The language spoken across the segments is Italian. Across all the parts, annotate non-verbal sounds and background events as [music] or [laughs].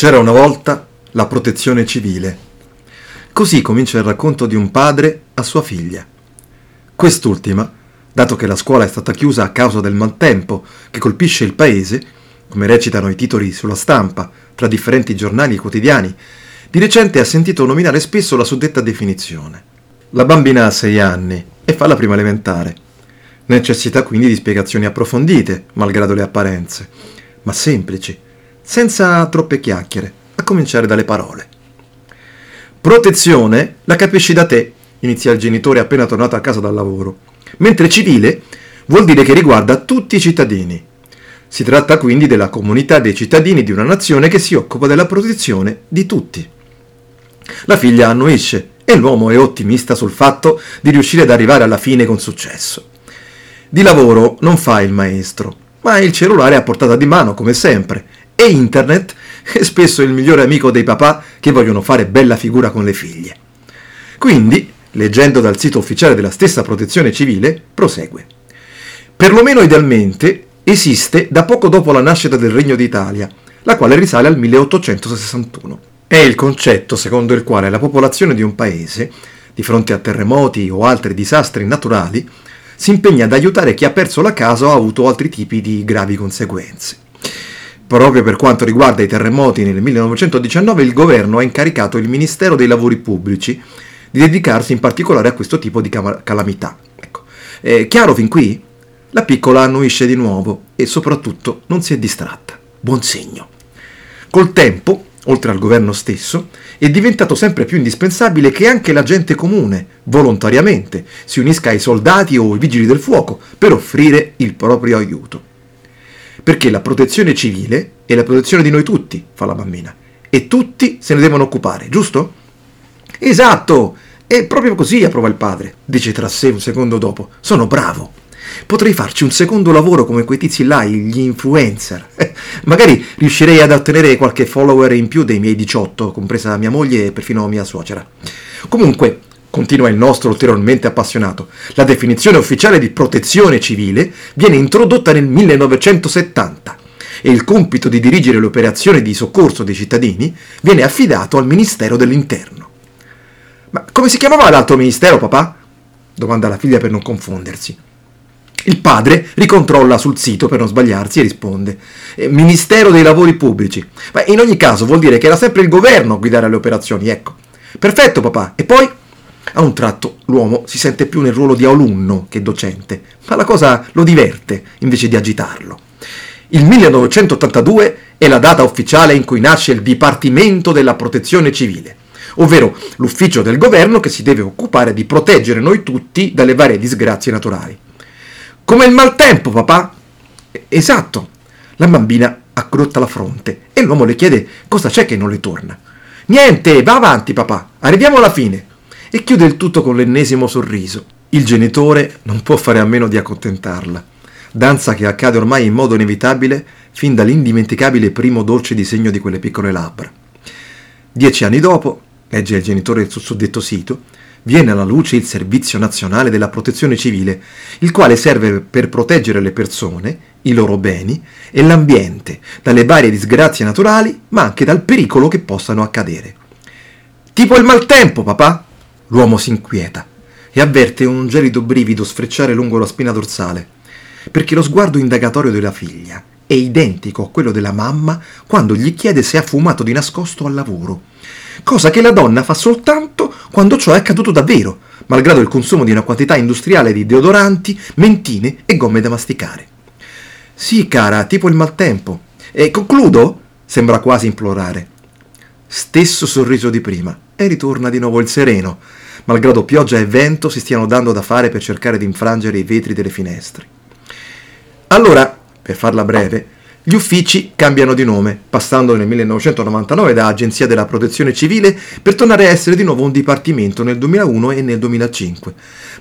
C'era una volta la protezione civile. Così comincia il racconto di un padre a sua figlia. Quest'ultima, dato che la scuola è stata chiusa a causa del maltempo che colpisce il paese, come recitano i titoli sulla stampa tra differenti giornali e quotidiani, di recente ha sentito nominare spesso la suddetta definizione. La bambina ha sei anni e fa la prima elementare. Necessita quindi di spiegazioni approfondite, malgrado le apparenze, ma semplici senza troppe chiacchiere, a cominciare dalle parole. Protezione la capisci da te, inizia il genitore appena tornato a casa dal lavoro, mentre civile vuol dire che riguarda tutti i cittadini. Si tratta quindi della comunità dei cittadini di una nazione che si occupa della protezione di tutti. La figlia annuisce e l'uomo è ottimista sul fatto di riuscire ad arrivare alla fine con successo. Di lavoro non fa il maestro, ma il cellulare a portata di mano come sempre e internet [laughs] è spesso il migliore amico dei papà che vogliono fare bella figura con le figlie. Quindi, leggendo dal sito ufficiale della stessa protezione civile, prosegue. Perlomeno idealmente esiste da poco dopo la nascita del Regno d'Italia, la quale risale al 1861. È il concetto secondo il quale la popolazione di un paese, di fronte a terremoti o altri disastri naturali, si impegna ad aiutare chi ha perso la casa o ha avuto altri tipi di gravi conseguenze. Proprio per quanto riguarda i terremoti nel 1919 il governo ha incaricato il Ministero dei Lavori Pubblici di dedicarsi in particolare a questo tipo di calamità. Ecco. È chiaro fin qui? La piccola annuisce di nuovo e soprattutto non si è distratta. Buon segno. Col tempo, oltre al governo stesso, è diventato sempre più indispensabile che anche la gente comune, volontariamente, si unisca ai soldati o ai vigili del fuoco per offrire il proprio aiuto. Perché la protezione civile è la protezione di noi tutti, fa la bambina, e tutti se ne devono occupare, giusto? Esatto! È proprio così, approva il padre, dice tra sé un secondo dopo. Sono bravo. Potrei farci un secondo lavoro come quei tizi là, gli influencer. [laughs] Magari riuscirei ad ottenere qualche follower in più dei miei 18, compresa mia moglie e perfino mia suocera. Comunque, Continua il nostro ulteriormente appassionato. La definizione ufficiale di protezione civile viene introdotta nel 1970 e il compito di dirigere le operazioni di soccorso dei cittadini viene affidato al Ministero dell'Interno. Ma come si chiamava l'altro ministero, papà? domanda la figlia per non confondersi. Il padre ricontrolla sul sito per non sbagliarsi e risponde: eh, Ministero dei Lavori Pubblici. Ma in ogni caso vuol dire che era sempre il governo a guidare le operazioni, ecco. Perfetto, papà. E poi? A un tratto l'uomo si sente più nel ruolo di alunno che docente, ma la cosa lo diverte invece di agitarlo. Il 1982 è la data ufficiale in cui nasce il Dipartimento della Protezione Civile, ovvero l'ufficio del governo che si deve occupare di proteggere noi tutti dalle varie disgrazie naturali. Come il maltempo, papà? Esatto. La bambina accrotta la fronte e l'uomo le chiede cosa c'è che non le torna. Niente, va avanti, papà. Arriviamo alla fine e chiude il tutto con l'ennesimo sorriso. Il genitore non può fare a meno di accontentarla. Danza che accade ormai in modo inevitabile fin dall'indimenticabile primo dolce disegno di quelle piccole labbra. Dieci anni dopo, legge il genitore sul suddetto sito, viene alla luce il Servizio Nazionale della Protezione Civile, il quale serve per proteggere le persone, i loro beni e l'ambiente dalle varie disgrazie naturali, ma anche dal pericolo che possano accadere. Tipo il maltempo, papà? L'uomo si inquieta e avverte un gelido brivido sfrecciare lungo la spina dorsale, perché lo sguardo indagatorio della figlia è identico a quello della mamma quando gli chiede se ha fumato di nascosto al lavoro, cosa che la donna fa soltanto quando ciò è accaduto davvero, malgrado il consumo di una quantità industriale di deodoranti, mentine e gomme da masticare. Sì, cara, tipo il maltempo. E concludo? Sembra quasi implorare. Stesso sorriso di prima e ritorna di nuovo il sereno, malgrado pioggia e vento si stiano dando da fare per cercare di infrangere i vetri delle finestre. Allora, per farla breve, gli uffici cambiano di nome, passando nel 1999 da Agenzia della Protezione Civile per tornare a essere di nuovo un dipartimento nel 2001 e nel 2005,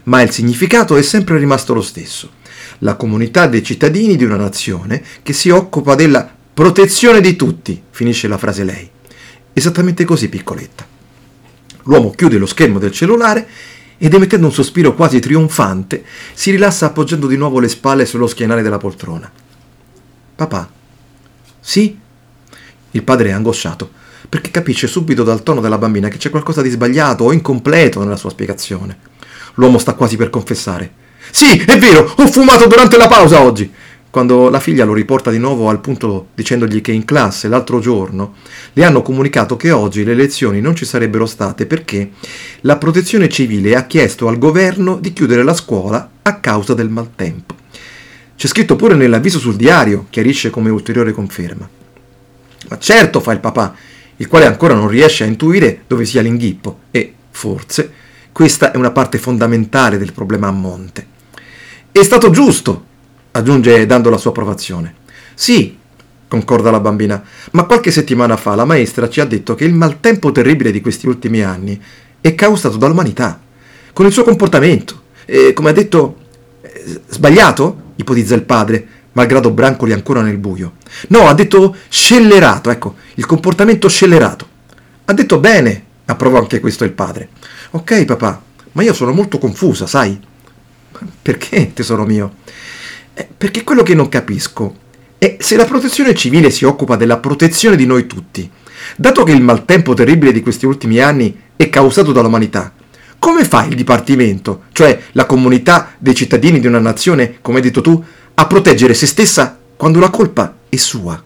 ma il significato è sempre rimasto lo stesso. La comunità dei cittadini di una nazione che si occupa della protezione di tutti, finisce la frase lei. Esattamente così, piccoletta. L'uomo chiude lo schermo del cellulare ed emettendo un sospiro quasi trionfante si rilassa appoggiando di nuovo le spalle sullo schienale della poltrona. Papà? Sì? Il padre è angosciato perché capisce subito dal tono della bambina che c'è qualcosa di sbagliato o incompleto nella sua spiegazione. L'uomo sta quasi per confessare. Sì, è vero, ho fumato durante la pausa oggi. Quando la figlia lo riporta di nuovo al punto dicendogli che in classe l'altro giorno le hanno comunicato che oggi le lezioni non ci sarebbero state perché la protezione civile ha chiesto al governo di chiudere la scuola a causa del maltempo. C'è scritto pure nell'avviso sul diario, chiarisce come ulteriore conferma. Ma certo, fa il papà, il quale ancora non riesce a intuire dove sia l'inghippo e, forse, questa è una parte fondamentale del problema a monte. È stato giusto aggiunge dando la sua approvazione. Sì, concorda la bambina, ma qualche settimana fa la maestra ci ha detto che il maltempo terribile di questi ultimi anni è causato dall'umanità, con il suo comportamento. E, come ha detto, eh, sbagliato? ipotizza il padre, malgrado brancoli ancora nel buio. No, ha detto scellerato, ecco, il comportamento scellerato. Ha detto bene, approvò anche questo il padre. Ok, papà, ma io sono molto confusa, sai? Perché, tesoro mio? Eh, perché quello che non capisco è se la protezione civile si occupa della protezione di noi tutti, dato che il maltempo terribile di questi ultimi anni è causato dall'umanità, come fa il Dipartimento, cioè la comunità dei cittadini di una nazione, come hai detto tu, a proteggere se stessa quando la colpa è sua?